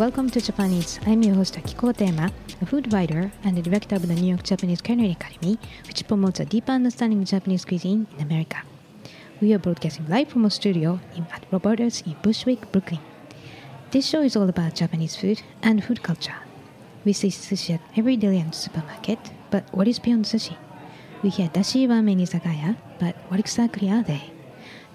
welcome to Japan Eats. I'm your host Akiko Tema, a food writer and the director of the New York Japanese Culinary Academy, which promotes a deeper understanding of Japanese cuisine in America. We are broadcasting live from a studio in, at Roberta's in Bushwick, Brooklyn. This show is all about Japanese food and food culture. We see sushi at every deli and supermarket, but what is beyond sushi? We hear dashi ramen izakaya, but what exactly are they?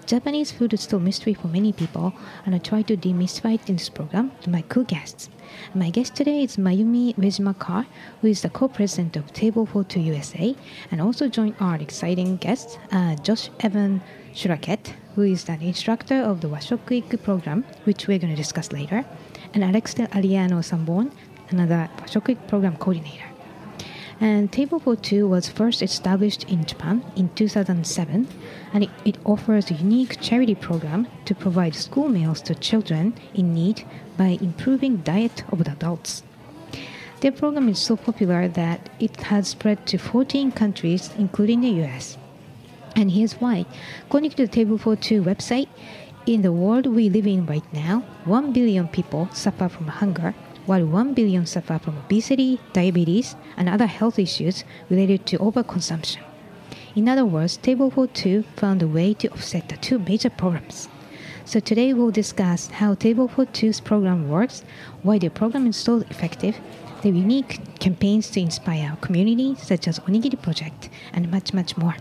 Japanese food is still a mystery for many people, and I try to demystify it in this program with my cool guests. My guest today is Mayumi Uejima who is the co-president of Table for Two USA, and also joined our exciting guest, uh, Josh Evan Schlachet, who is an instructor of the Washokuiku program, which we're going to discuss later, and Alex Agliano Sanborn, another Washokuiku program coordinator. And Table for Two was first established in Japan in 2007, and it, it, offers a unique charity program to provide school meals to children in need by improving diet of the adults. Their program is so popular that it has spread to 14 countries, including the US. And here's why. According to the Table for Two website, in the world we live in right now, 1 billion people suffer from hunger while 1 billion suffer from obesity, diabetes, and other health issues related to overconsumption. In other words, Table for Two found a way to offset the two major problems. So today we'll discuss how Table for Two's program works, why the program is so effective, the unique campaigns to inspire our community, such as Onigiri Project, and much, much more.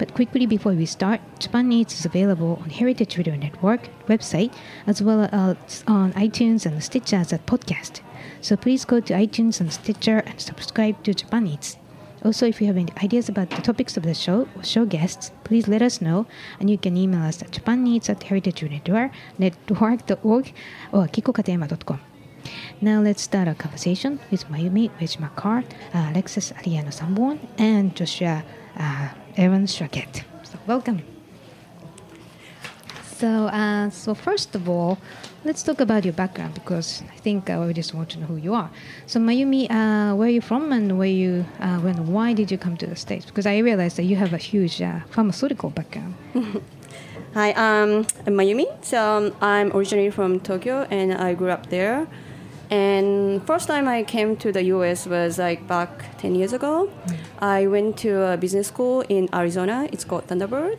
But quickly before we start, Japan Eats is available on Heritage Radio Network website as well as on iTunes and Stitcher as a podcast. So please go to iTunes and Stitcher and subscribe to Japan Eats. Also, if you have any ideas about the topics of the show or show guests, please let us know, and you can email us at japaneats at heritagenetwork.org or kikokatema.com. Now let's start our conversation with Mayumi Uejima uh, Alexis Agliano Sanborn, and Joshua uh, Evan Schlachet. So welcome. So, uh, so first of all, let's talk about your background because I think uh, we just want to know who you are. So, Mayumi, uh, where are you from, and where you, uh, when, why did you come to the states? Because I realized that you have a huge uh, pharmaceutical background. Hi, um, I'm Mayumi. So um, I'm originally from Tokyo, and I grew up there. And first time I came to the U.S. was like back 10 years ago. Mm. I went to a business school in Arizona. It's called Thunderbird.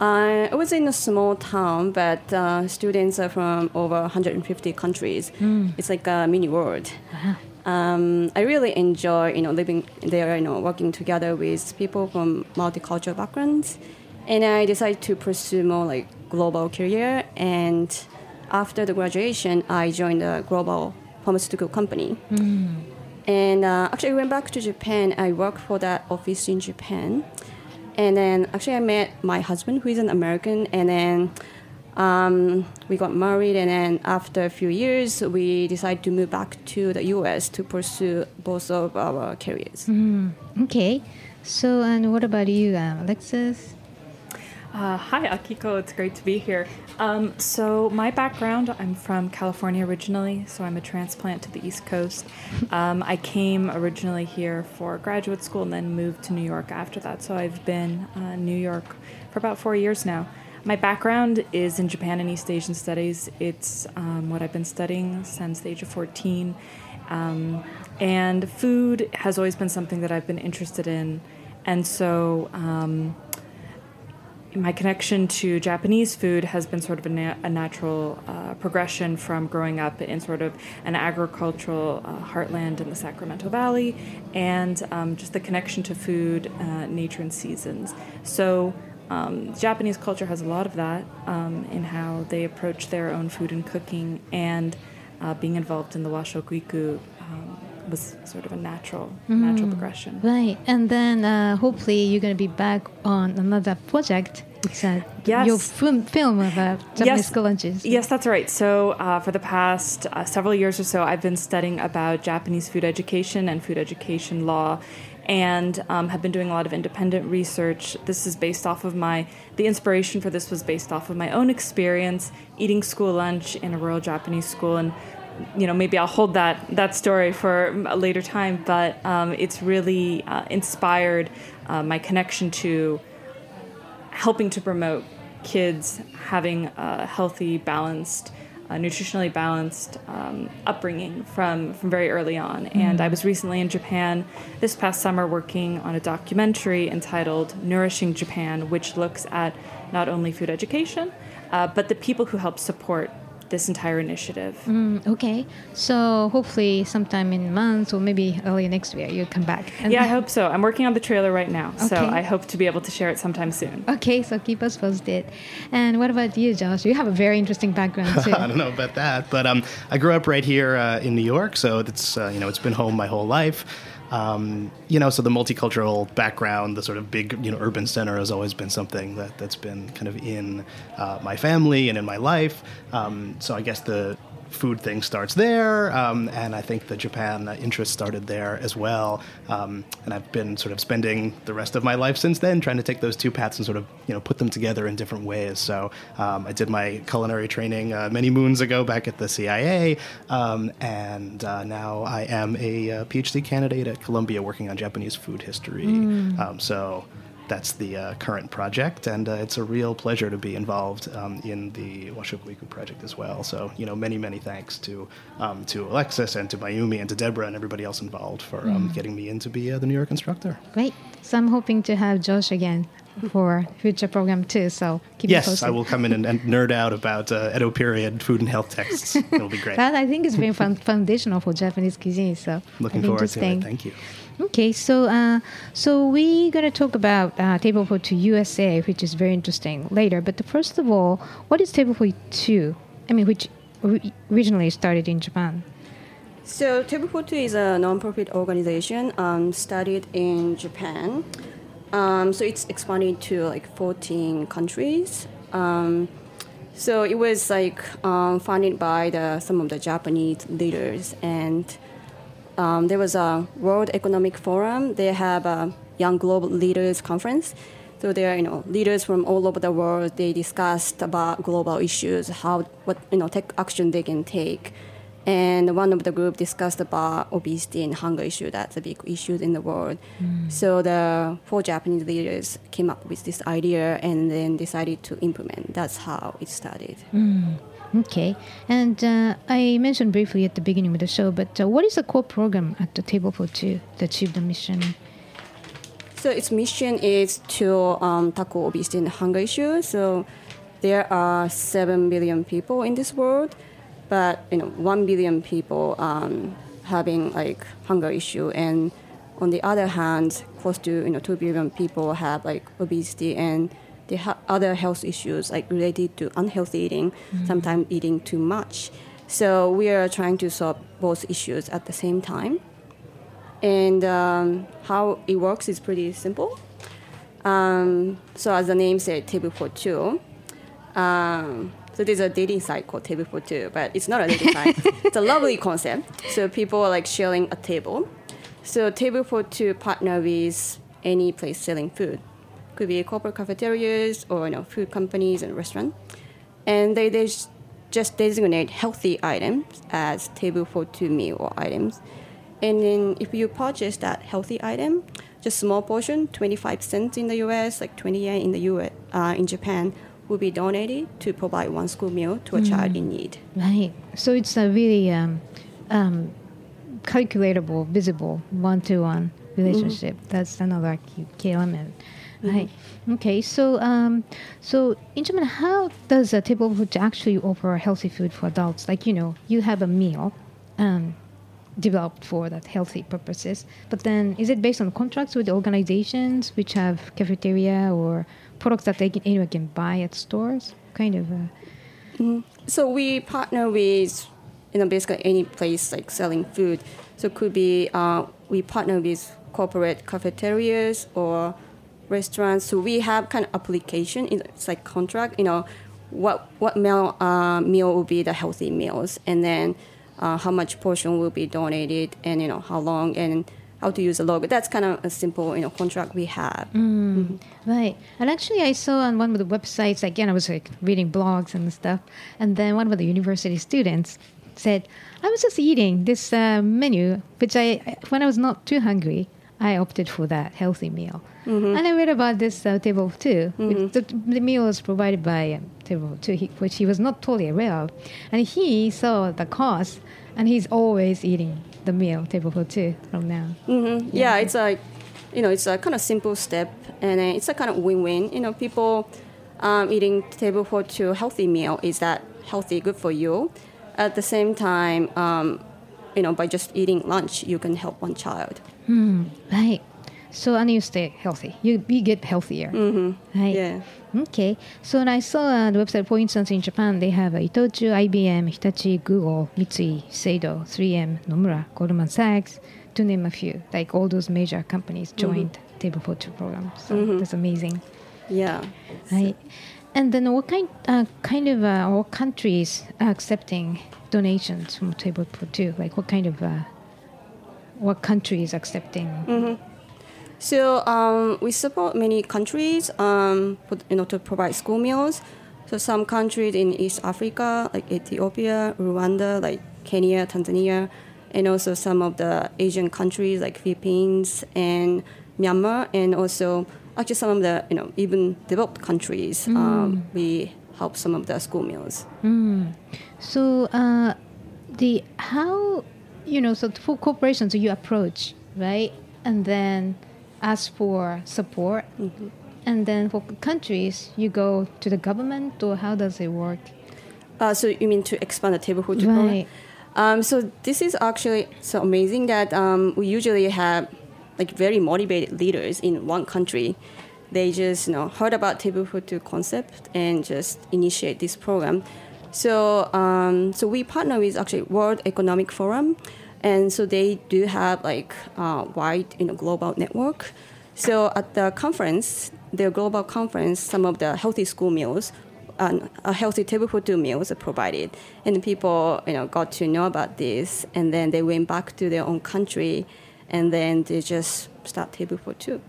Uh, it was in a small town, but uh, students are from over 150 countries. Mm. It's like a mini world. Uh-huh. Um, I really enjoy, you know, living there, you know, working together with people from multicultural backgrounds. And I decided to pursue more like global career. And after the graduation, I joined a global pharmaceutical company. And uh, actually, I went back to Japan. I worked for that office in Japan. And then actually, I met my husband, who is an American. And then um, we got married. And then after a few years, we decided to move back to the US to pursue both of our careers. Okay. So, and what about you, um, Alexis? Uh, hi, Akiko. It's great to be here. Um, so, my background I'm from California originally, so I'm a transplant to the East Coast. Um, I came originally here for graduate school and then moved to New York after that. So, I've been uh, in New York for about four years now. My background is in Japan and East Asian studies. It's um, what I've been studying since the age of 14. Um, and food has always been something that I've been interested in. And so, um, my connection to Japanese food has been sort of a, na- a natural uh, progression from growing up in sort of an agricultural uh, heartland in the Sacramento Valley and um, just the connection to food, uh, nature, and seasons. So, um, Japanese culture has a lot of that um, in how they approach their own food and cooking, and uh, being involved in the Washokuiku um, was sort of a natural, natural progression. Right. And then uh, hopefully you're going to be back on another project. Uh, Yes. your film, film of uh, Japanese school lunches. Yes, that's right. So, uh, for the past uh, several years or so, I've been studying about Japanese food education and food education law, and um, have been doing a lot of independent research. This is based off of my. The inspiration for this was based off of my own experience eating school lunch in a rural Japanese school, and you know maybe I'll hold that that story for a later time. But um, it's really uh, inspired uh, my connection to helping to promote kids having a healthy, balanced, uh, nutritionally balanced um, upbringing from, from very early on. And I was recently in Japan this past summer working on a documentary entitled Nourishing Japan, which looks at not only food education, uh, but the people who help support this entire initiative. Mm, okay. So hopefully sometime in months or maybe early next year you'll come back. And- Yeah, I hope so. I'm working on the trailer right now, so I hope to be able to share it sometime soon. Okay, so keep us posted. And what about you, Josh? You have a very interesting background too. I don't know about that, but um, I grew up right here uh, in New York, so it's uh, you know it's been home my whole life. Um, you know, so the multicultural background, the sort of big you know urban center, has always been something that that's been kind of in uh, my family and in my life. Um, so I guess the food thing starts there, um, and I think the Japan interest started there as well. Um, and I've been sort of spending the rest of my life since then trying to take those two paths and sort of you know put them together in different ways. So um, I did my culinary training uh, many moons ago back at the CIA, um, and uh, now I am a uh, PhD candidate at Columbia working on Japanese food history. Um, so that's the uh, current project, and uh, it's a real pleasure to be involved um, in the Washokuiku project as well. So, you know, many, many thanks to um, to Alexis and to Mayumi and to Deborah and everybody else involved for um, getting me in to be uh, the New York instructor. Great. So I'm hoping to have Josh again for future program too. So keep yes, posted. I will come in and, and nerd out about uh, Edo period food and health texts. It'll be great. That I think is very fun, foundational for Japanese cuisine. So Looking forward to it. Thank you. Okay, so uh, so we're gonna talk about uh, Table for Two USA, which is very interesting later. But first of all, what is Table for Two? I mean, which originally started in Japan. So Table for Two is a non-profit organization um, started in Japan. Um, so it's expanded to like 14 countries. Um, so it was like um, funded by the, some of the Japanese leaders, and um, there was a World Economic Forum. They have a Young Global Leaders Conference. So there are you know leaders from all over the world. They discussed about global issues, how what you know tech action they can take. And one of the group discussed about obesity and hunger issue. That's a big issue in the world. So the four Japanese leaders came up with this idea and then decided to implement. That's how it started. Okay, and uh, I mentioned briefly at the beginning of the show, but uh, what is the core program at the Table for Two to achieve the mission? So its mission is to um, tackle obesity and hunger issue. So there are seven billion people in this world, but you know one billion people um, having like hunger issue, and on the other hand, close to you know two billion people have like obesity, and the other health issues like related to unhealthy eating, sometimes eating too much. So we are trying to solve both issues at the same time. And um, how it works is pretty simple. Um, so as the name said, table for two. Um, so there's a dating site called Table for Two, but it's not a dating site. It's a lovely concept. So people are like sharing a table. So Table for Two partner with any place selling food. Could be corporate cafeterias or you know food companies and restaurants. And they, they just designate healthy items as Table for Two meal items. And then if you purchase that healthy item, just small portion, 25 cents in the US, like 20 yen in the US, uh, in Japan, will be donated to provide one school meal to a child in need. Right. So it's a really um, um, calculatable, visible one-to-one relationship. That's another key, key element. Right. Okay. So, um, so in Japan, how does a table food actually offer healthy food for adults? Like you know, you have a meal. Um, developed for that healthy purposes but then is it based on contracts with organizations which have cafeteria or products that they can anyone can buy at stores kind of uh, So we partner with, you know, basically any place like selling food. So could be uh, we partner with corporate cafeterias or restaurants. So we have kind of application. It's like contract. You know, what what meal uh, meal will be the healthy meals, and then uh, how much portion will be donated, and you know how long and how to use the logo. That's kind of a simple you know contract we have. Right. And actually, I saw on one of the websites, again, I was like reading blogs and stuff, and then one of the university students said, I was just eating this uh, menu, which I, when I was not too hungry, I opted for that healthy meal. And I read about this uh, table of 2 which the, the meal was provided by um, table of two, he, which he was not totally aware of. And he saw the cost, and he's always eating the meal, table for two, from now. yeah, it's like you know it's a kind of simple step and uh, it's a kind of win-win. You know people um, eating table for two healthy meal is that healthy good for you? At the same time um, you know by just eating lunch you can help one child Right. So and you stay healthy. You you get healthier. Mm-hmm. Right. yeah Okay. So and I saw on the website, for instance, in Japan, they have uh, Itochu, IBM, Hitachi, Google, Mitsui, Seido, 3M, Nomura, Goldman Sachs, to name a few. Like all those major companies joined Table for Two program. So that's amazing. yeah Right. And then what kind uh, kind of uh, what countries are accepting donations from Table for Two? Like what kind of uh, what country is accepting? So um, we support many countries, um, put, you know, to provide school meals. So some countries in East Africa, like Ethiopia, Rwanda, like Kenya, Tanzania, and also some of the Asian countries like Philippines and Myanmar, and also actually some of the you know even developed countries. Um, we help some of the school meals. So uh, the how you know so for corporations you approach right and then ask for support and then for countries you go to the government or how does it work Uh, so you mean to expand the table food? Right. Um, so this is actually so amazing that um, we usually have like very motivated leaders in one country. They just you know heard about table food two concept and just initiate this program. So um, so we partner with actually World Economic Forum, and so they do have like uh, wide you know global network. So at the conference, their global conference, some of the healthy school meals an, a healthy table for two meals are provided, and people you know got to know about this, and then they went back to their own country, and then they just start table for two.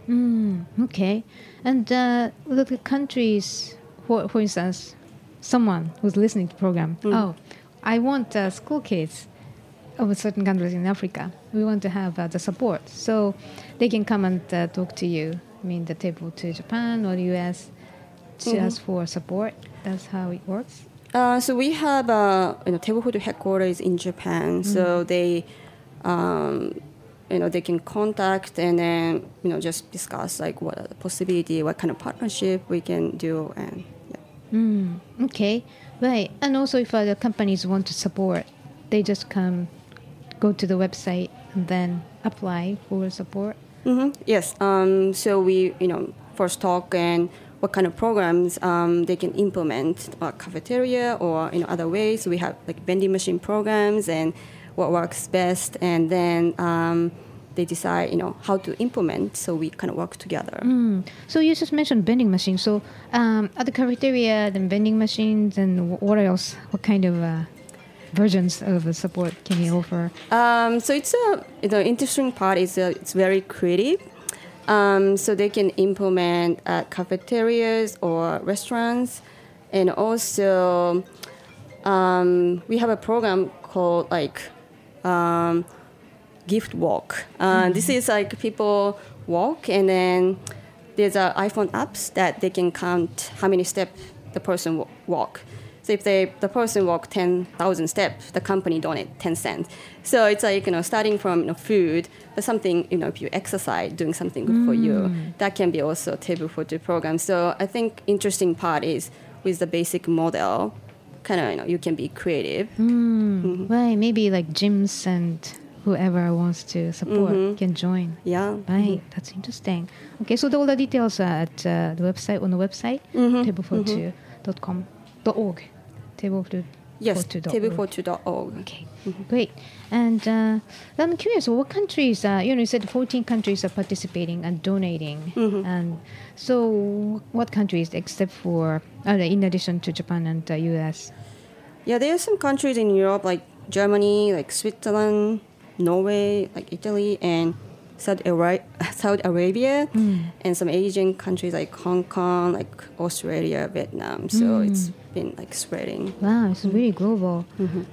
okay and uh, at countries for, for instance someone who's listening to the program. Oh i want uh, school kids of certain countries in africa. We want to have uh, the support. So they can come and uh, talk to you i mean the table to japan or the us to ask for support. That's how it works. Uh, so we have uh, you know headquarters in Japan, so they. Um, you know, they can contact and then you know just discuss like what are the possibility, what kind of partnership we can do, and yeah. Okay, right. And also, if other companies want to support, they just come, go to the website, and then apply for support. hmm Yes. Um, so we, you know, first talk and what kind of programs um, they can implement, uh, cafeteria or you know other ways. We have like vending machine programs and what works best, and then um, they decide you know how to implement. So we kind of work together. So you just mentioned vending machines. So um, at the cafeteria, then vending machines, and what else? What kind of uh, versions of uh, support can you offer? Um, so it's a the interesting part is uh, it's very creative. Um, so they can implement at cafeterias or restaurants, and also um, we have a program called like um, gift walk. Uh, This is like people walk, and then there's a iPhone apps that they can count how many steps the person wa- walk. So if they the person walk ten thousand steps, the company donate ten cents. So it's like you know starting from you know, food, but something you know if you exercise, doing something good for you, mm. that can be also a table for two program. So I think interesting part is with the basic model, kind of you know you can be creative. Mm. Mm-hmm. Right, maybe like gyms and whoever wants to support can join. Yeah. Right, that's interesting. Okay, so the, all the details are at uh, the website on the website tablefor2.com dot org. Tablefor2. Yes, dot org. tablefor2.org. Okay, great. And uh, I'm curious, what countries? Uh, you know, you said 14 countries are participating and donating. And so, what countries, except for, uh, in addition to Japan and the U.S.? Yeah, there are some countries in Europe like Germany, like Switzerland, Norway, like Italy, and Saudi, Ara- Saudi Arabia, and some Asian countries like Hong Kong, like Australia, Vietnam. So it's been like spreading. Wow, it's really global.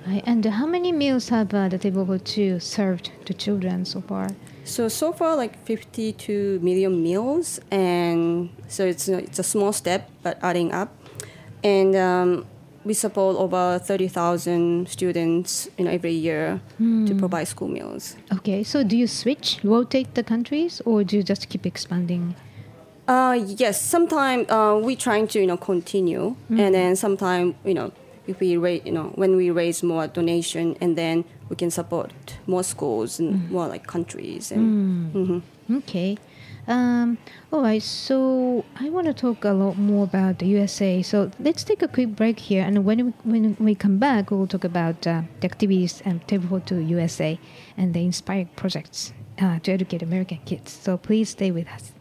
Right. And how many meals have uh, the table two served to children so far? So so far, like 52 million meals, and so it's a, it's a small step, but adding up, and um, we support over 30,000 students, you know, every year to provide school meals. Okay, so do you switch, rotate the countries, or do you just keep expanding? Uh, yes, sometimes uh, we trying to you know continue, and then sometimes you know if we raise you know when we raise more donation, and then we can support more schools and more like countries and. Mhm. Okay. Um, all right, so I want to talk a lot more about the USA. So let's take a quick break here, and when we, when we come back, we'll talk about uh, the activities and Table Two USA and the inspired projects uh, to educate American kids. So please stay with us.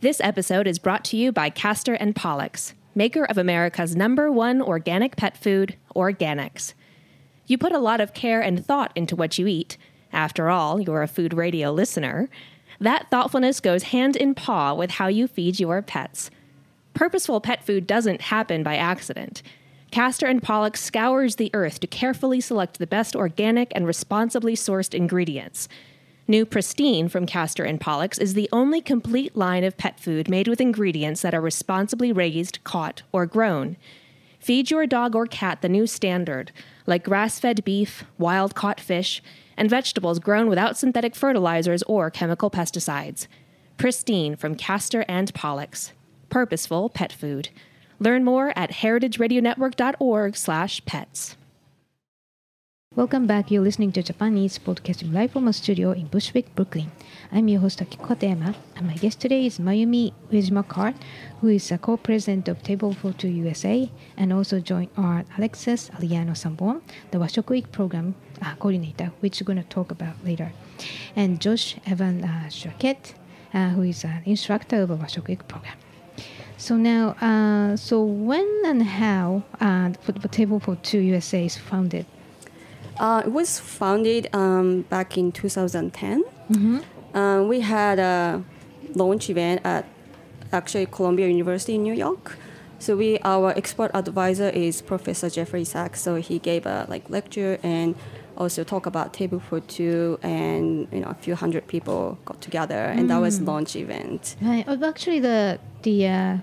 This episode is brought to you by Castor and Pollux, maker of America's number one organic pet food, Organics. You put a lot of care and thought into what you eat. After all, you're a food radio listener. That thoughtfulness goes hand in paw with how you feed your pets. Purposeful pet food doesn't happen by accident. Castor and Pollux scours the earth to carefully select the best organic and responsibly sourced ingredients. New Pristine from Castor and Pollux is the only complete line of pet food made with ingredients that are responsibly raised, caught, or grown. Feed your dog or cat the new standard, like grass fed beef, wild caught fish, and vegetables grown without synthetic fertilizers or chemical pesticides. Pristine from Castor and Pollux. Purposeful pet food. Learn more at heritageradionetwork.org/pets. Welcome back. You're listening to Japan Eats Podcasting live from a studio in Bushwick, Brooklyn. I'm your host Akiko Katayama, and my guest today is Mayumi Uejima Carr, who is a co-president of Table for Two USA, and also joined our Alexis Agliano Sanborn, the Washokuiku program uh, coordinator, which we're going to talk about later, and Josh Evan uh, Schlachet, uh, who is an instructor of a Washokuiku program. So now, uh, so when and how uh, the Table for Two USA is founded? Uh, it was founded um, back in 2010. Uh, we had a launch event at actually Columbia University in New York. So we, our expert advisor is Professor Jeffrey Sachs. So he gave a like lecture and also talk about table for two, and you know a few hundred people got together, and that was launch event. Right. Oh, actually, the the uh,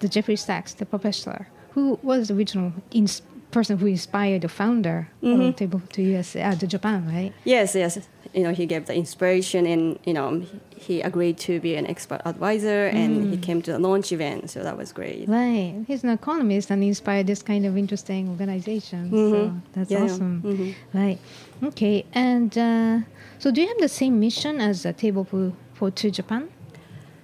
the Jeffrey Sachs, the professor, who was the original ins- person who inspired the founder of Table to US, uh, to Japan, right? Yes, yes. You know, he gave the inspiration, and you know, he agreed to be an expert advisor, and he came to the launch event. So that was great. Right. He's an economist and he inspired this kind of interesting organization. So that's Yeah, yeah. awesome. Right. Okay. And uh, so, do you have the same mission as uh, Table for, for Two Japan?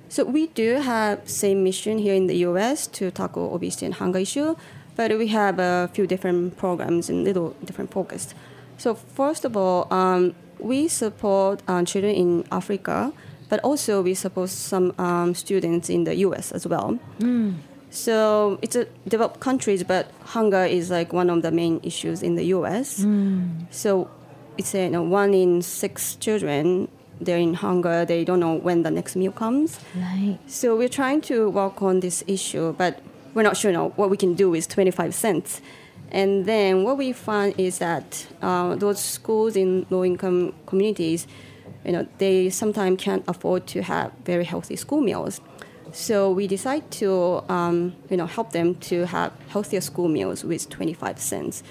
So we do have same mission here in the U.S. to tackle obesity and hunger issue, but we have a few different programs and little different focus. So first of all, um, we support uh, children in Africa, but also we support some um, students in the U.S. as well. So it's a developed countries, but hunger is like one of the main issues in the U.S. So it's a, you know, one in six children they're in hunger. They don't know when the next meal comes. Right. So we're trying to work on this issue, but we're not sure you know, what we can do with 25 cents. And then what we find is that uh, those schools in low-income communities, you know, they sometimes can't afford to have very healthy school meals. So we decide to, um, you know, help them to have healthier school meals with 25 cents.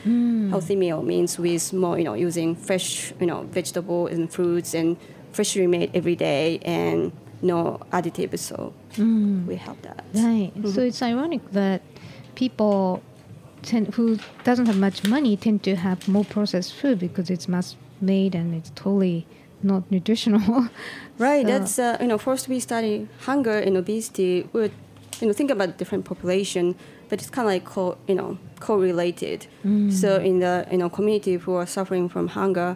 Healthy meal means with more, you know, using fresh, you know, vegetable and fruits and freshly made every day and no additives. So Mm. we help that. Right. Mm-hmm. So it's ironic that people tend, who doesn't have much money tend to have more processed food because it's mass made and it's totally not nutritional. Right. So- That's uh, you know. First, we study hunger and obesity. We you know think about different population, but it's kind of like co, you know correlated. Mm. So in the you know community who are suffering from hunger,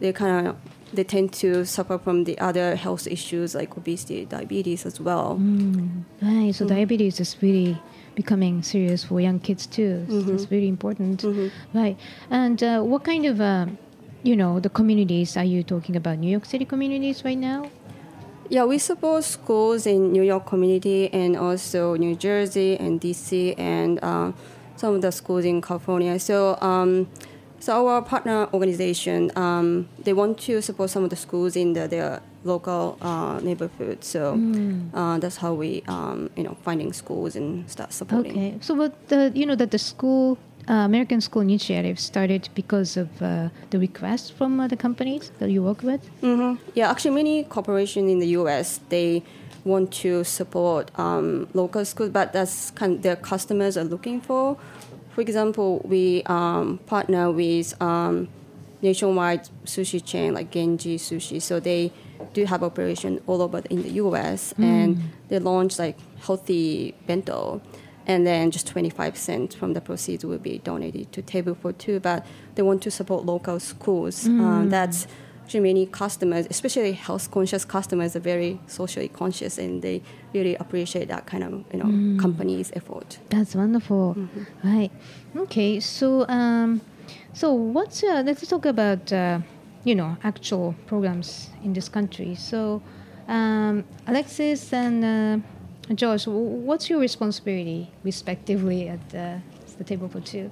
they kind of they tend to suffer from the other health issues like obesity, diabetes as well. Right. So diabetes is really becoming serious for young kids too. So Mm-hmm. That's very important. Right. And uh, what kind of, um, you know, the communities are you talking about? New York City communities right now? Yeah, we support schools in New York community and also New Jersey and DC and uh, some of the schools in California. So, um, so our partner organization, um, they want to support some of the schools in the, their local uh, neighborhood. So uh, that's how we, um, you know, finding schools and start supporting. Okay. So what the, you know, that the school, uh, American School Initiative started because of uh, the request from uh, the companies that you work with? hmm Yeah, actually, many corporations in the U.S. they want to support um, local schools, but that's kind of their customers are looking for. For example, we um, partner with um, nationwide sushi chain like Genji Sushi, so they do have operation all over in the U.S. and they launch like healthy bento. And then just 25 cents from the proceeds will be donated to Table for Two. But they want to support local schools. Um, that's actually many customers, especially health conscious customers, are very socially conscious, and they really appreciate that kind of you know company's effort. That's wonderful. Right. Okay. So, um, so what's uh, let's talk about uh, you know actual programs in this country. So, um, Alexis and uh, Josh, what's your responsibility respectively at the, the table for two?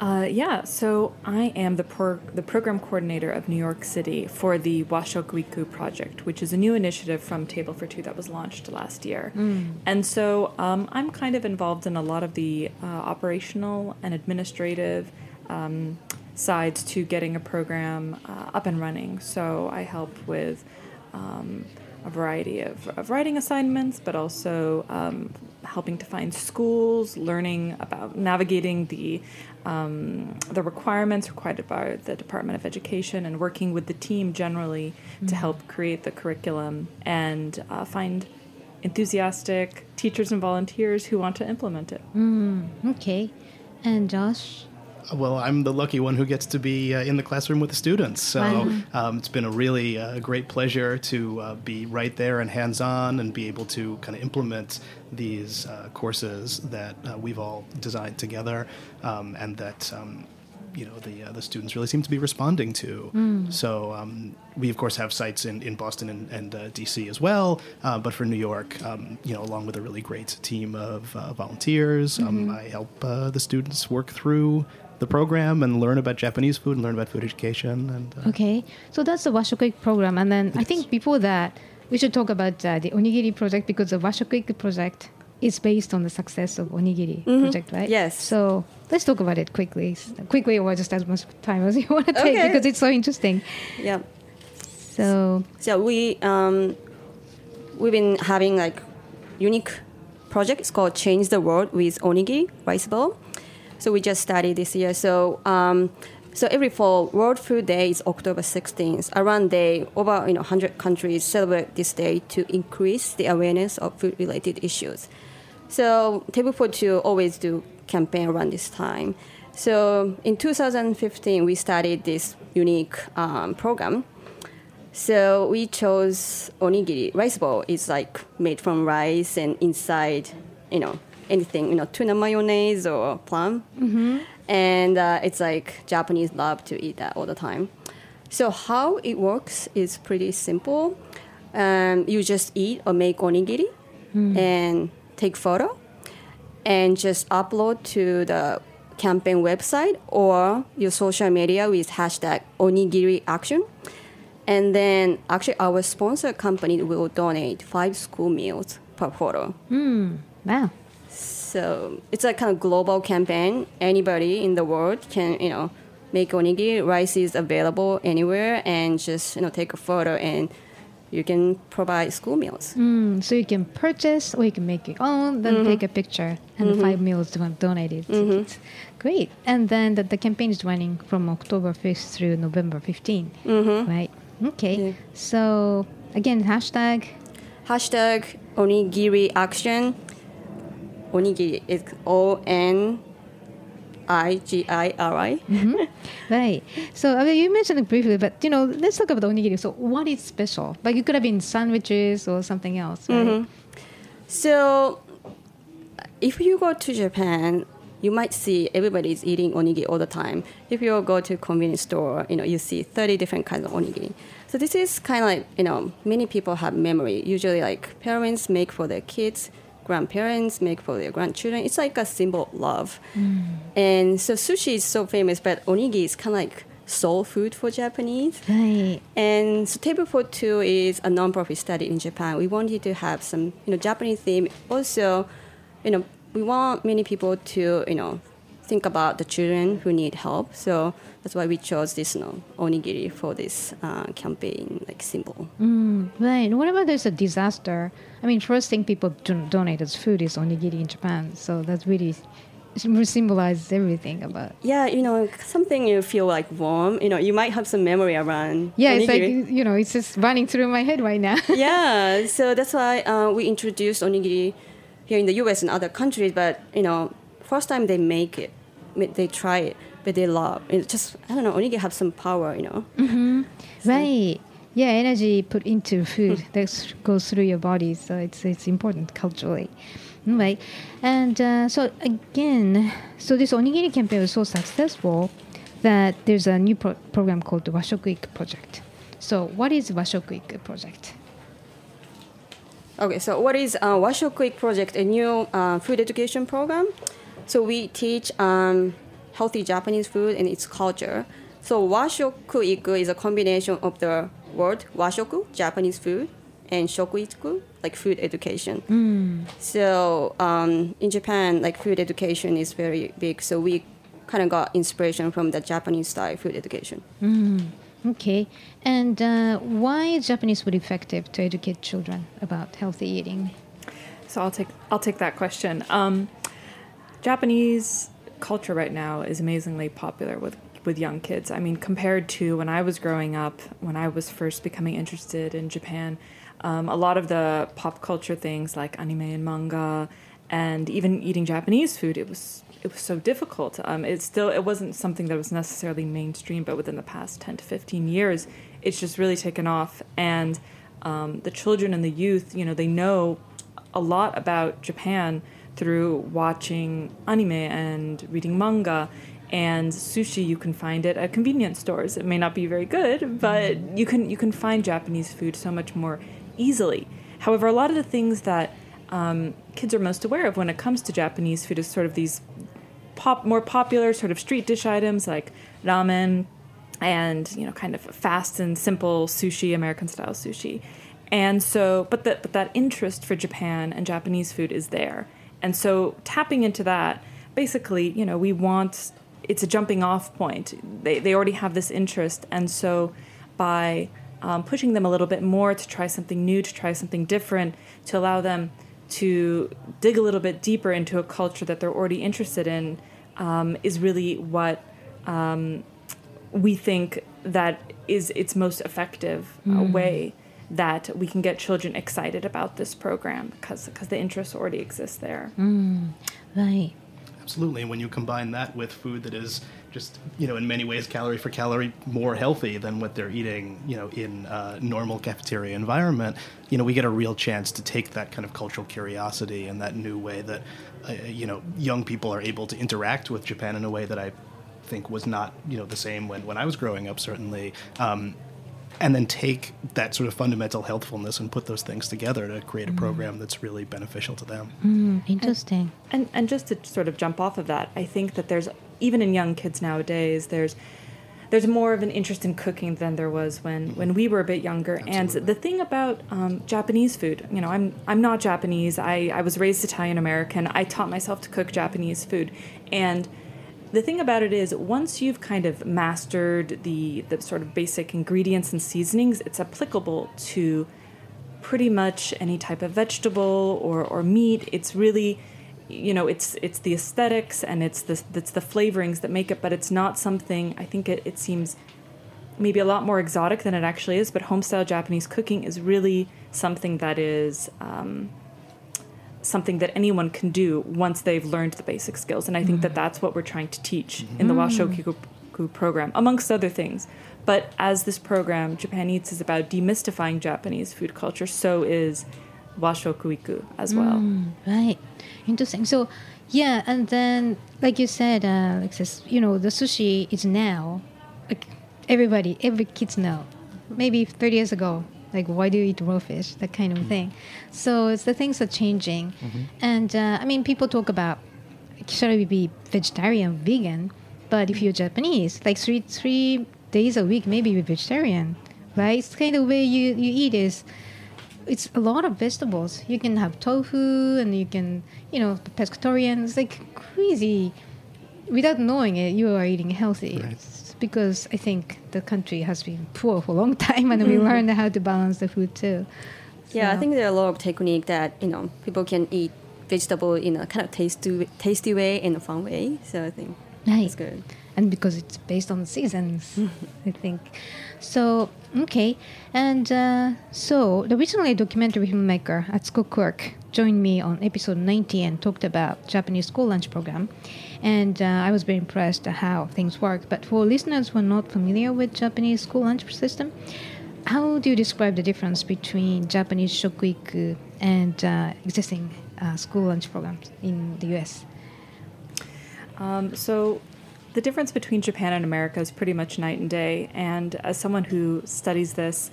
Uh, yeah, so I am the pro- the program coordinator of New York City for the Washokuiku project, which is a new initiative from Table for Two that was launched last year. And so um, I'm kind of involved in a lot of the uh, operational and administrative um, sides to getting a program uh, up and running. So I help with um, a variety of, of writing assignments, but also um, helping to find schools, learning about navigating the um, the requirements required by the Department of Education, and working with the team generally to help create the curriculum and uh, find enthusiastic teachers and volunteers who want to implement it. Okay. And Josh? Well, I'm the lucky one who gets to be uh, in the classroom with the students. So Wow. um, it's been a really uh, great pleasure to uh, be right there and hands on and be able to kind of implement these uh, courses that uh, we've all designed together um, and that. Um, you know the uh, the students really seem to be responding to. So um, we of course have sites in, in Boston and, and uh, DC as well, uh, but for New York, um, you know, along with a really great team of uh, volunteers, um, I help uh, the students work through the program and learn about Japanese food and learn about food education. And uh, Okay. So that's the Washokuiku program. And then I think before that, we should talk about uh, the Onigiri project because the Washokuiku project is based on the success of Onigiri project, right? Yes. So let's talk about it quickly. Quickly or just as much time as you want to take Okay. because it's so interesting. Yeah. So, So we um, we've been having like unique project. It's called Change the World with Onigiri Rice Bowl. So we just started this year. So um, So every fall, World Food Day is October 16th. Around day, over you know 100 countries celebrate this day to increase the awareness of food-related issues. So Table for Two always do campaign around this time. So in 2015, we started this unique um, program. So we chose onigiri rice ball. is like made from rice and inside, you know, anything, you know, tuna mayonnaise or plum. And uh, it's like Japanese love to eat that all the time. So how it works is pretty simple. Um, you just eat or make onigiri and take photo and just upload to the campaign website or your social media with hashtag onigiri action. And then actually our sponsor company will donate five school meals per photo. Wow. So it's a kind of global campaign. Anybody in the world can, you know, make onigiri. Rice is available anywhere and just, you know, take a photo and you can provide school meals. Mm, so you can purchase or you can make your own, then mm-hmm. take a picture, and the five meals don- donated. kids. Great. And then the, the campaign is running from October 5th through November 15th. Right. Okay. Yeah. So again, hashtag. Hashtag onigiri action. Onigiri is O N I G I R I. Mm-hmm. Right. So I mean, you mentioned it briefly, but you know, let's talk about the onigiri. So what is special? Like it could have been sandwiches or something else, right? Mm-hmm. So, if you go to Japan, you might see everybody's eating onigiri all the time. If you go to a convenience store, you know you see thirty different kinds of onigiri. So this is kind of like you know many people have memory. Usually, like parents make for their kids, grandparents make for their grandchildren. It's like a symbol of love. Mm. And so sushi is so famous, but onigiri is kind of like soul food for Japanese. Right. And so Table for Two is a non-profit study in Japan. We wanted to have some, you know, Japanese theme. Also, you know, we want many people to, you know, think about the children who need help. So that's why we chose this, you know, onigiri for this uh, campaign, like symbol. Right. And what about there's a disaster? I mean, first thing people don- donate as food is onigiri in Japan. So that's really symbolizes everything about. Yeah, you know, something you feel like warm. You know, you might have some memory around. Yeah, it's like you know, it's just running through my head right now. yeah, so that's why uh, we introduced onigiri here in the U.S. and other countries. But you know, first time they make it, they try it, but they love. It just I don't know, onigiri have some power, you know. right. Yeah, energy put into food that goes through your body, so it's it's important culturally. Right. And uh, so again, so this onigiri campaign was so successful that there's a new pro- program called the Washokuiku Project. So what is Washokuiku Project? Okay, so what is uh, Washokuiku Project? A new uh, food education program. So we teach um, healthy Japanese food and its culture. So washoku iku is a combination of the word washoku, Japanese food, and shokuiku, like food education. So um, in Japan, like food education is very big. So we kind of got inspiration from the Japanese style food education. Okay. And uh, why is Japanese food effective to educate children about healthy eating? So I'll take I'll take that question. Um, Japanese culture right now is amazingly popular with with young kids. I mean, compared to when I was growing up, when I was first becoming interested in Japan, um, a lot of the pop culture things like anime and manga, and even eating Japanese food, it was it was so difficult. Um, it still it wasn't something that was necessarily mainstream, but within the past ten to fifteen years, it's just really taken off. And um, the children and the youth, you know, they know a lot about Japan through watching anime and reading manga and sushi you can find it at convenience stores. It may not be very good but you can you can find japanese food so much more easily. However a lot of the things that um, kids are most aware of when it comes to japanese food is sort of these pop more popular sort of street dish items like ramen and you know kind of fast and simple sushi american style sushi. And so but that but that interest for japan and japanese food is there and so tapping into that basically you know we want it's a jumping off point. They, they already have this interest. And so by um, pushing them a little bit more to try something new to try something different to allow them to dig a little bit deeper into a culture that they're already interested in um, is really what um, we think that is its most effective uh, way that we can get children excited about this program because because the interest already exists there. Right. Absolutely. And when you combine that with food that is just, you know, in many ways, calorie for calorie more healthy than what they're eating, you know, in a normal cafeteria environment, you know, we get a real chance to take that kind of cultural curiosity and that new way that, uh, you know, young people are able to interact with Japan in a way that I think was not, you know, the same when, when I was growing up, certainly. Um, and then take that sort of fundamental healthfulness and put those things together to create a program that's really beneficial to them. Mm, interesting. And and just to sort of jump off of that, I think that there's even in young kids nowadays, there's there's more of an interest in cooking than there was when, when we were a bit younger. And the thing about um, Japanese food, you know, I'm I'm not Japanese. I, I was raised Italian American. I taught myself to cook Japanese food, and the thing about it is once you've kind of mastered the the sort of basic ingredients and seasonings, it's applicable to pretty much any type of vegetable or, or meat. It's really you know it's it's the aesthetics and it's the it's the flavorings that make it but it's not something i think it, it seems maybe a lot more exotic than it actually is but homestyle japanese cooking is really something that is um, something that anyone can do once they've learned the basic skills and i think that mm-hmm. that's what we're trying to teach mm-hmm. in the washokuiku mm. program amongst other things but as this program japan eats is about demystifying japanese food culture so is washokuiku as well mm, Right. Interesting. So, yeah, and then like you said, uh, Alexis, you know, the sushi is now like everybody, every kids know. Maybe 30 years ago, like why do you eat raw fish? That kind of thing. So it's the things are changing, and uh, I mean, people talk about should we be vegetarian, vegan, but if you're Japanese, like three three days a week, maybe you're vegetarian, right? It's kind of way you you eat is it's a lot of vegetables. You can have tofu and you can, you know, pescatarian. It's like crazy. Without knowing it, you are eating healthy. It's because I think the country has been poor for a long time and we learned how to balance the food too. Yeah, I think there are a lot of technique that you know people can eat vegetable in a kind of tasty, tasty way and a fun way. So I think Right. it's good. and because it's based on seasons, I think. So okay, and uh, so the recently documentary filmmaker at School Quirk joined me on episode 90 and talked about Japanese school lunch program, and uh, I was very impressed how things work. But for listeners who are not familiar with Japanese school lunch system, how do you describe the difference between Japanese shokuiku and uh, existing uh, school lunch programs in the U.S.? Um, so, the difference between Japan and America is pretty much night and day. And as someone who studies this,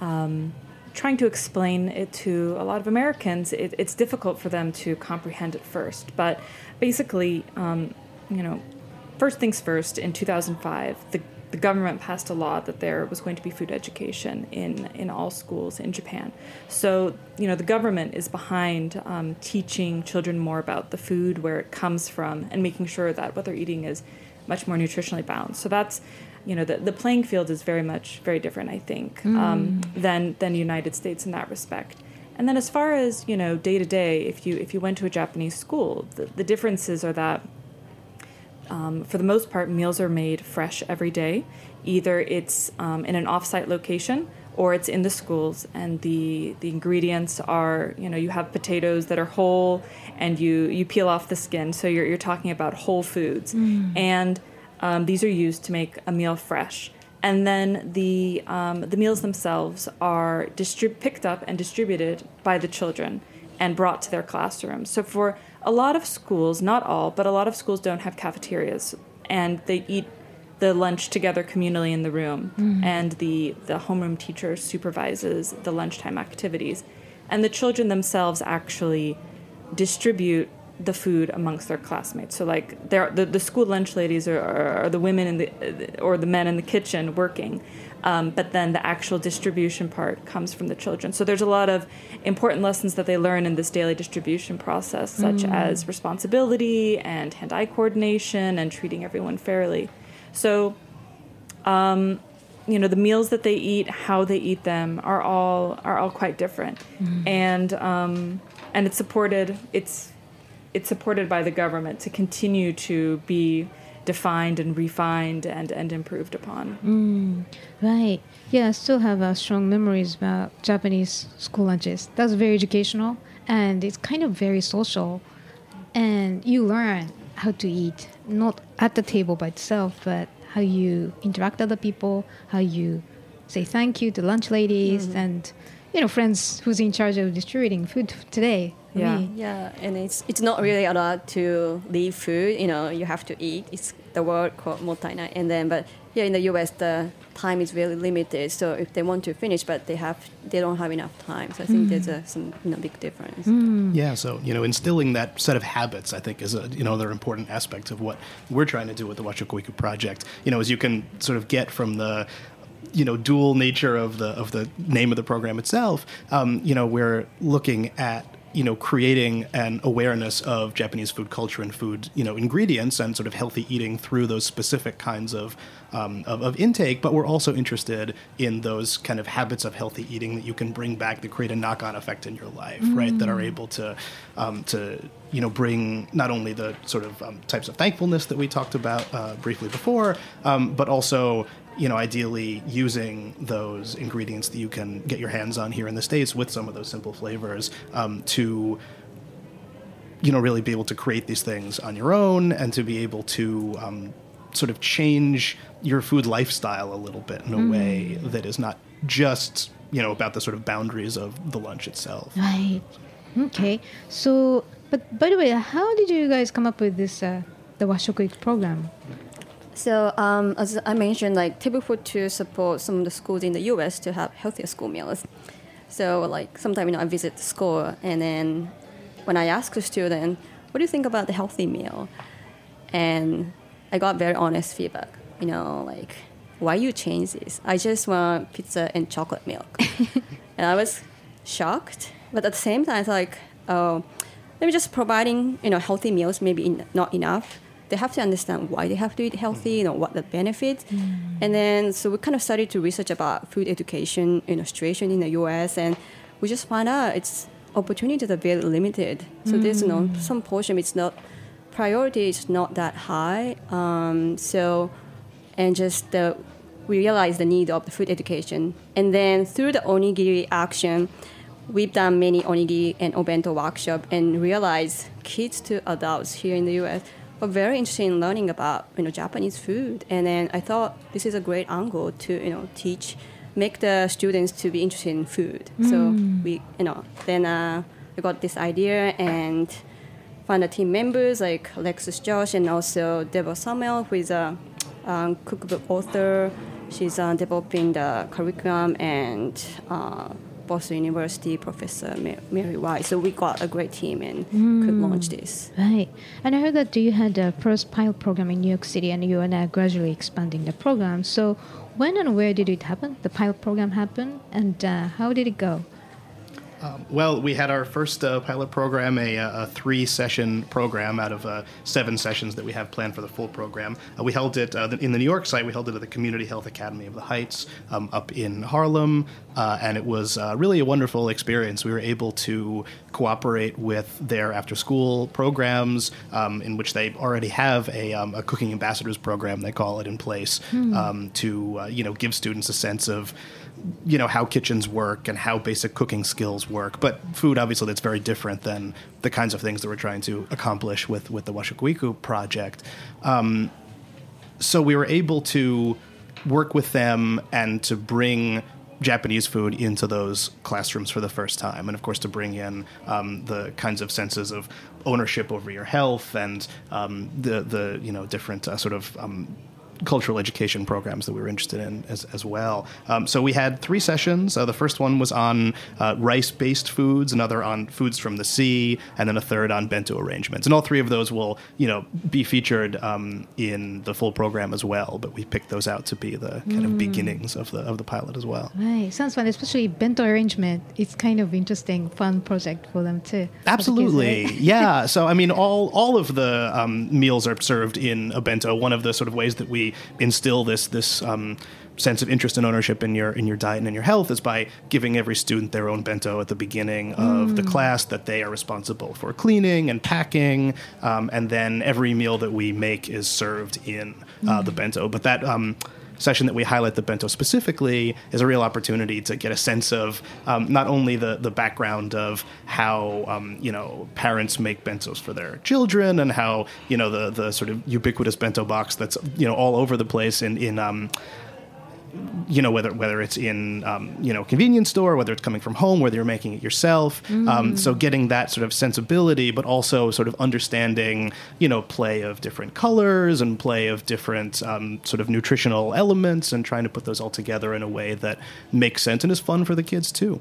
um, trying to explain it to a lot of Americans, it, it's difficult for them to comprehend at first. But basically, um, you know, first things first, in 2005, the, the government passed a law that there was going to be food education in, in all schools in Japan. So, you know, the government is behind um, teaching children more about the food, where it comes from, and making sure that what they're eating is much more nutritionally balanced. So that's, you know, the, the playing field is very much very different, I think, um, than than the United States in that respect. And then as far as you know, day to day, if you if you went to a Japanese school, the, the differences are that um, for the most part, meals are made fresh every day. Either it's um, in an off-site location or it's in the schools, and the the ingredients are you know you have potatoes that are whole, and you you peel off the skin, so you're you're talking about whole foods, and um, these are used to make a meal fresh. And then the um, the meals themselves are distrib- picked up and distributed by the children and brought to their classrooms. So for a lot of schools, not all, but a lot of schools don't have cafeterias, and they eat the lunch together communally in the room, and the the homeroom teacher supervises the lunchtime activities, and the children themselves actually distribute the food amongst their classmates. So like the the school lunch ladies are, are, are the women in the or the men in the kitchen working, um, but then the actual distribution part comes from the children. So there's a lot of important lessons that they learn in this daily distribution process, such as responsibility and hand-eye coordination and treating everyone fairly. So you know the meals that they eat, how they eat them are all are all quite different, and um, and it's supported it's it's supported by the government to continue to be defined and refined and, and improved upon. Right. Yeah, I still have uh, strong memories about Japanese school lunches. That's very educational and it's kind of very social. And you learn how to eat, not at the table by itself, but how you interact with other people, how you say thank you to lunch ladies and you know friends who's in charge of distributing food today. I Yeah. mean, Yeah, and it's it's not really allowed to leave food. You know, you have to eat. It's the word called mottainai. And then, but here in the U.S., the time is really limited. So if they want to finish, but they have they don't have enough time. So I think there's a some you know big difference. Yeah, so you know, instilling that set of habits, I think, is a you know another important aspect of what we're trying to do with the Washokuiku project. You know, as you can sort of get from the you know dual nature of the of the name of the program itself. Um, you know, we're looking at you know creating an awareness of Japanese food culture and food you know ingredients and sort of healthy eating through those specific kinds of um, of, of intake. But we're also interested in those kind of habits of healthy eating that you can bring back that create a knock on effect in your life, right? That are able to um, to you know bring not only the sort of um, types of thankfulness that we talked about uh, briefly before, um, but also you know ideally using those ingredients that you can get your hands on here in the states with some of those simple flavors um, to you know really be able to create these things on your own and to be able to um, sort of change your food lifestyle a little bit in a way that is not just you know about the sort of boundaries of the lunch itself. Right. Okay. So, but by the way, how did you guys come up with this uh, the Washoku program? So um, as I mentioned, like table for two support some of the schools in the U.S. to have healthier school meals. So like sometimes you know I visit the school and then when I ask the student, "What do you think about the healthy meal?" and I got very honest feedback. You know, like why you change this? I just want pizza and chocolate milk, and I was shocked. But at the same time, it's like, oh, maybe just providing you know healthy meals maybe in, not enough. They have to understand why they have to eat healthy, you know, what the benefits. And then so we kind of started to research about food education in Australia in the US and we just found out it's opportunities are very limited. So there's you know some portion it's not priority is not that high. Um, so and just the we realized the need of the food education. And then through the onigiri action, we've done many onigiri and obento workshop and realized kids to adults here in the U.S. are very interested in learning about you know Japanese food. And then I thought this is a great angle to you know teach, make the students to be interested in food. So we you know then uh, I got this idea and found the team members like Alexis Josh and also Deborah Samuel, who is a um, cookbook author. She's uh, developing the curriculum and uh, Boston University professor Merry White. So we got a great team and could launch this. Right. And I heard that you had the first pilot program in New York City and you are now gradually expanding the program. So when and where did it happen? The pilot program happen and uh, how did it go? Well, we had our first uh, pilot program, a, a three session program out of uh, seven sessions that we have planned for the full program. Uh, we held it uh, in the New York site, we held it at the Community Health Academy of the Heights um, up in Harlem, uh, and it was uh, really a wonderful experience. We were able to cooperate with their after school programs, um, in which they already have a, um, a cooking ambassadors program, they call it, in place um, to uh, you know give students a sense of you know how kitchens work and how basic cooking skills work but food obviously that's very different than the kinds of things that we're trying to accomplish with with the Washokuiku project. Um, so we were able to work with them and to bring Japanese food into those classrooms for the first time, and of course to bring in um, the kinds of senses of ownership over your health and um, the the you know different uh, sort of um, cultural education programs that we were interested in as, as well. Um, so we had three sessions. Uh, the first one was on uh, rice-based foods, another on foods from the sea, and then a third on bento arrangements. And all three of those will, you know, be featured um, in the full program as well. But we picked those out to be the kind of beginnings of the of the pilot as well. Right. Sounds fun, especially bento arrangement. It's kind of interesting, fun project for them too. kids, Absolutely, right? yeah. So I mean, all all of the um, meals are served in a bento. One of the sort of ways that we really instill this this um, sense of interest and ownership in your in your diet and in your health is by giving every student their own bento at the beginning of the class that they are responsible for cleaning and packing, um, and then every meal that we make is served in uh, the bento. But that um, session that we highlight the bento specifically is a real opportunity to get a sense of um, not only the, the background of how um, you know parents make bentos for their children and how you know the the sort of ubiquitous bento box that's you know all over the place in in um, you know whether whether it's in um, you know convenience store, whether it's coming from home, whether you're making it yourself. Um, so getting that sort of sensibility, but also sort of understanding you know play of different colors and play of different um, sort of nutritional elements, and trying to put those all together in a way that makes sense and is fun for the kids too.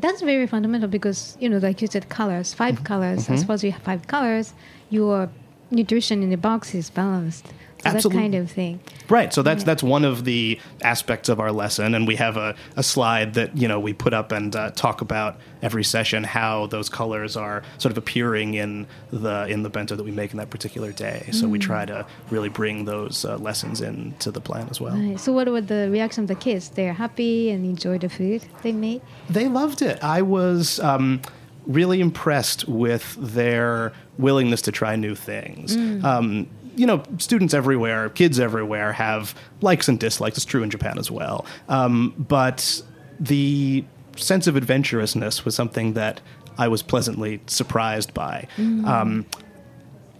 That's very fundamental because you know, like you said, colors, 5 colors. I suppose you have five colors. Your nutrition in the box is balanced. Absolutely. kind of thing. Right. So that's that's one of the aspects of our lesson, and we have a, a slide that you know we put up and uh, talk about every session how those colors are sort of appearing in the in the bento that we make in that particular day. So we try to really bring those uh, lessons into the plan as well. Right. So, what were the reaction of the kids? They're happy and enjoy the food they made. They loved it. I was um, really impressed with their willingness to try new things. Um, you know, students everywhere, kids everywhere have likes and dislikes. It's true in Japan as well. Um, but the sense of adventurousness was something that I was pleasantly surprised by. Um,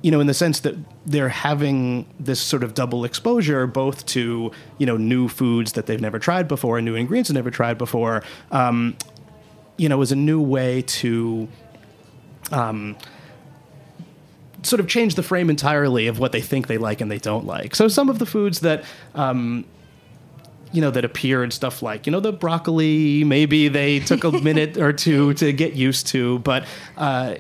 you know, in the sense that they're having this sort of double exposure, both to you know new foods that they've never tried before and new ingredients they've never tried before. Um, you know, is a new way to um, sort of change the frame entirely of what they think they like and they don't like. So some of the foods that. Um, you know that appear and stuff like you know the broccoli maybe they took a minute or two to get used to but uh,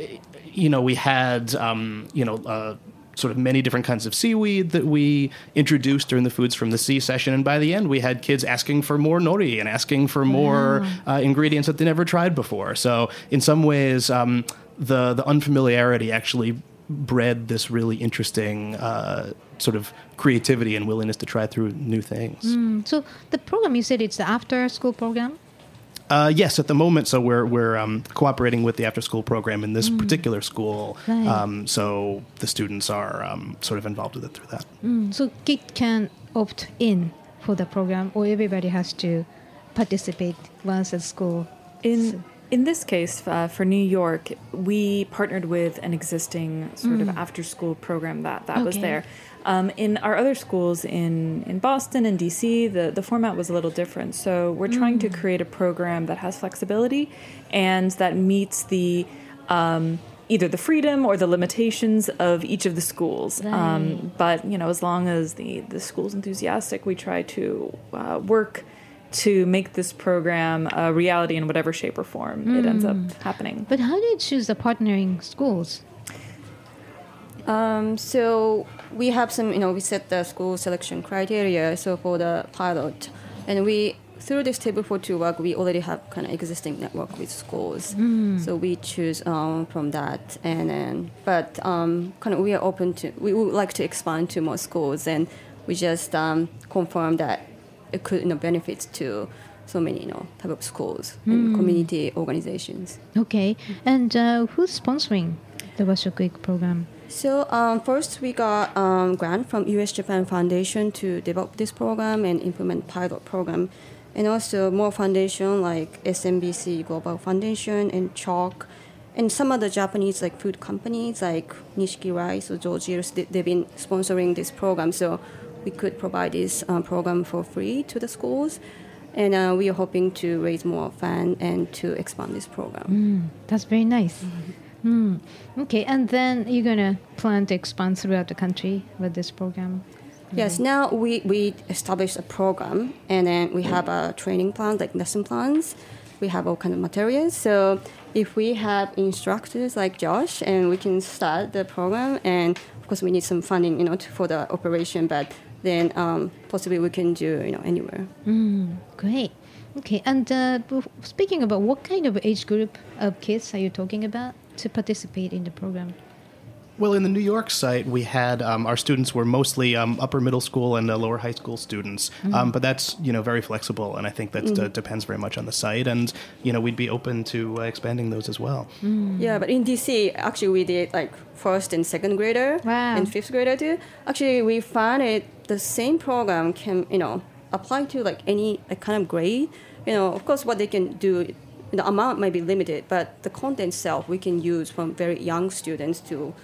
you know we had um, you know uh, sort of many different kinds of seaweed that we introduced during the foods from the sea session and by the end we had kids asking for more nori and asking for more uh, ingredients that they never tried before so in some ways um, the the unfamiliarity actually bred this really interesting uh, sort of creativity and willingness to try through new things Mm, So, the program you said it's the after school program. Uh, yes, at the moment, so we're we're um, cooperating with the after school program in this particular school. Right. Um, so the students are um, sort of involved with it through that. Mm, so, kid can opt in for the program, or everybody has to participate once at school. In in this case, uh, for New York, we partnered with an existing sort of after school program that that was there. Um, in our other schools in, in Boston and DC, the, the format was a little different. So we're trying to create a program that has flexibility and that meets the um, either the freedom or the limitations of each of the schools. Um, but you know, as long as the the school's enthusiastic, we try to uh, work to make this program a reality in whatever shape or form it ends up happening. But how do you choose the partnering schools? Um, so we have some, you know, we set the school selection criteria. So for the pilot, and we through this table for two work, we already have kind of existing network with schools. So we choose um, from that, and then but um, kind of we are open to we would like to expand to more schools, and we just um, confirm that it could you know benefits to so many you know type of schools and community organizations. Okay, and uh, who's sponsoring the Washoku program? So um, first, we got um, grant from U.S. Japan Foundation to develop this program and implement pilot program, and also more foundation like SMBC Global Foundation and Chalk, and some other Japanese like food companies like Nishiki Rice or Georgie's. They, they've been sponsoring this program, so we could provide this um, program for free to the schools, and uh, we are hoping to raise more funds and to expand this program. That's very nice. Hmm. Okay, and then you're gonna plan to expand throughout the country with this program. Yes, now we, we establish a program and then we have a training plan, like lesson plans. We have all kind of materials. So if we have instructors like Josh and we can start the program and of course we need some funding, you know, to, for the operation, but then um, possibly we can do, you know, anywhere. Great. Okay, and uh, speaking about what kind of age group of kids are you talking about to participate in the program? Well, in the New York site, we had um, our students were mostly um, upper middle school and uh, lower high school students, um, but that's you know very flexible, and I think that uh, depends very much on the site, and you know we'd be open to uh, expanding those as well. Yeah, but in DC, actually, we did like first and second grader Wow. and fifth grader too. Actually, we found it the same program can you know apply to like any like, kind of grade. You know, of course, what they can do, the amount might be limited, but the content itself we can use from very young students to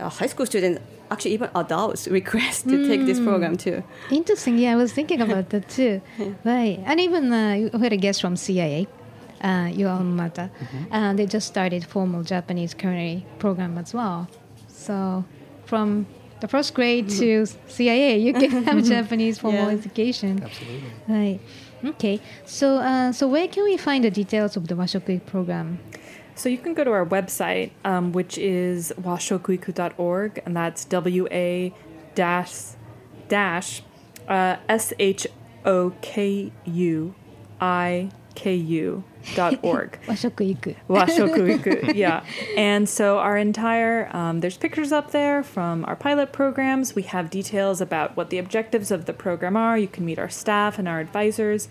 uh, high school students. Actually, even adults request to take this program too. Interesting. Yeah, I was thinking about that too. Right. And even uh, we had a guest from CIA, uh, your alma mater. Uh, they just started formal Japanese culinary program as well. So from the first grade to CIA, you can have Japanese formal Yeah. education. Absolutely. Right. Okay. So uh, so where can we find the details of the Washoku program? So you can go to our website, um, which is washokuiku.org, and that's W A dash dash S H O K U I K U dot org. Washokuiku. Washokuiku, yeah. And so our entire, um, there's pictures up there from our pilot programs. We have details about what the objectives of the program are. You can meet our staff and our advisors.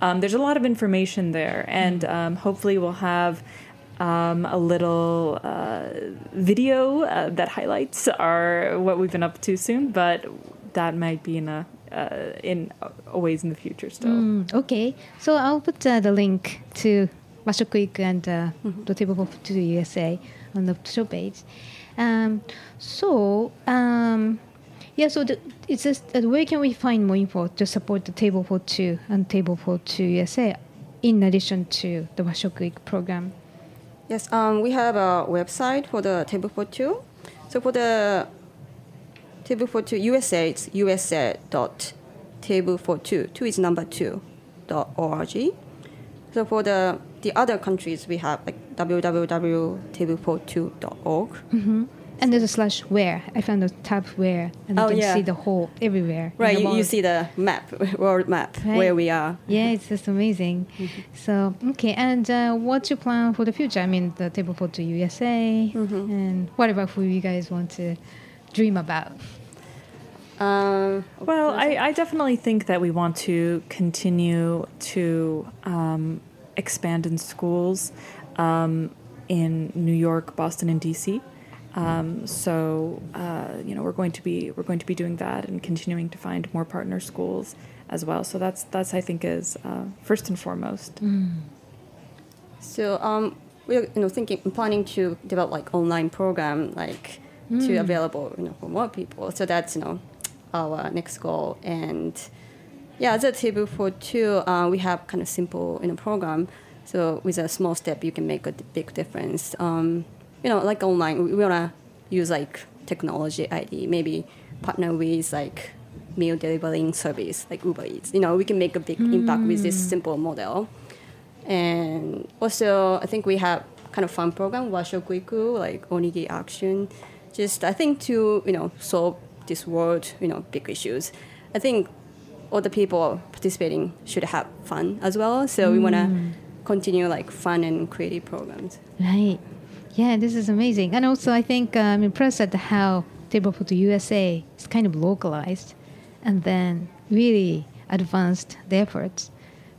Um, there's a lot of information there, and um, hopefully we'll have um, a little uh, video uh, that highlights our what we've been up to soon. But that might be in a uh, in a ways in the future still. Mm, okay, so I'll put uh, the link to Washokuiku and uh, the table to the USA on the show page. Um, so um, yeah, so the, it's just uh, where can we find more info to support the table for two and table for two USA in addition to the Washokuiku program? Yes, um, we have a website for the Table for Two. So for the Table for Two USA, it's usa dot table for two. Two is number two dot org. So for the the other countries, we have like www.tablefor2.org. And there's a slash where. I found a tab where, and you Oh, can yeah. see the whole everywhere. Right, you, you see the map, world map, Right. where we are. Yeah, it's just amazing. So okay, and uh, what's your plan for the future? I mean, the table for the USA, and whatever food you guys want to dream about. Um, Well, I, I definitely think that we want to continue to um, expand in schools um, in New York, Boston, and DC. Um, so uh, you know we're going to be we're going to be doing that and continuing to find more partner schools as well. So that's that's I think is uh, first and foremost. So um, we're you know thinking planning to develop like online program like to available you know for more people. So that's you know our next goal. And yeah, as a table for two, uh, we have kind of simple you know program. So with a small step, you can make a big difference. Um, you know, like online, we, wanna use like technology ID, maybe partner with like meal delivering service like Uber Eats. You know, we can make a big impact with this mm. simple model. And also, I think we have kind of fun program, Washokuiku, like Onigiri Action. Just, I think, to, you know, solve this world, you know, big issues. I think all the people participating should have fun as well. So we want to mm. continue like fun and creative programs. Right. Yeah, this is amazing. And also, I think uh, I'm impressed at how Table for Two USA is kind of localized and then really advanced the efforts,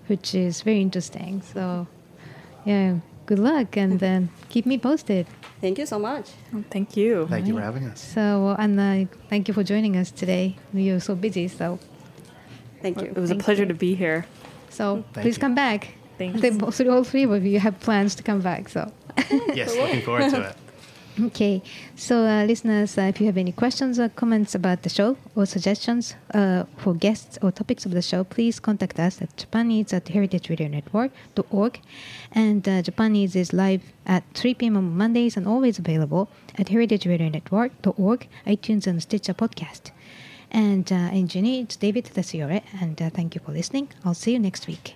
which is very interesting. So, yeah, good luck and then keep me posted. Thank you so much. Thank you. Thank you for having us. So, and uh, thank you for joining us today. You're so busy, so Thank you. It you. was a pleasure you. to be here. so Thank please you. come back. Thanks. The, so all three of you have plans to come back. So. Yes, looking forward to it. Okay, so uh, listeners, uh, if you have any questions or comments about the show or suggestions uh, for guests or topics of the show, please contact us at japaneats at heritageradionetwork.org. And uh, Japan Eats is live at 3 p.m. on Mondays and always available at heritageradionetwork.org, iTunes, and Stitcher podcast. And uh, engineer, it's David Tadasiore, and uh, thank you for listening. I'll see you next week.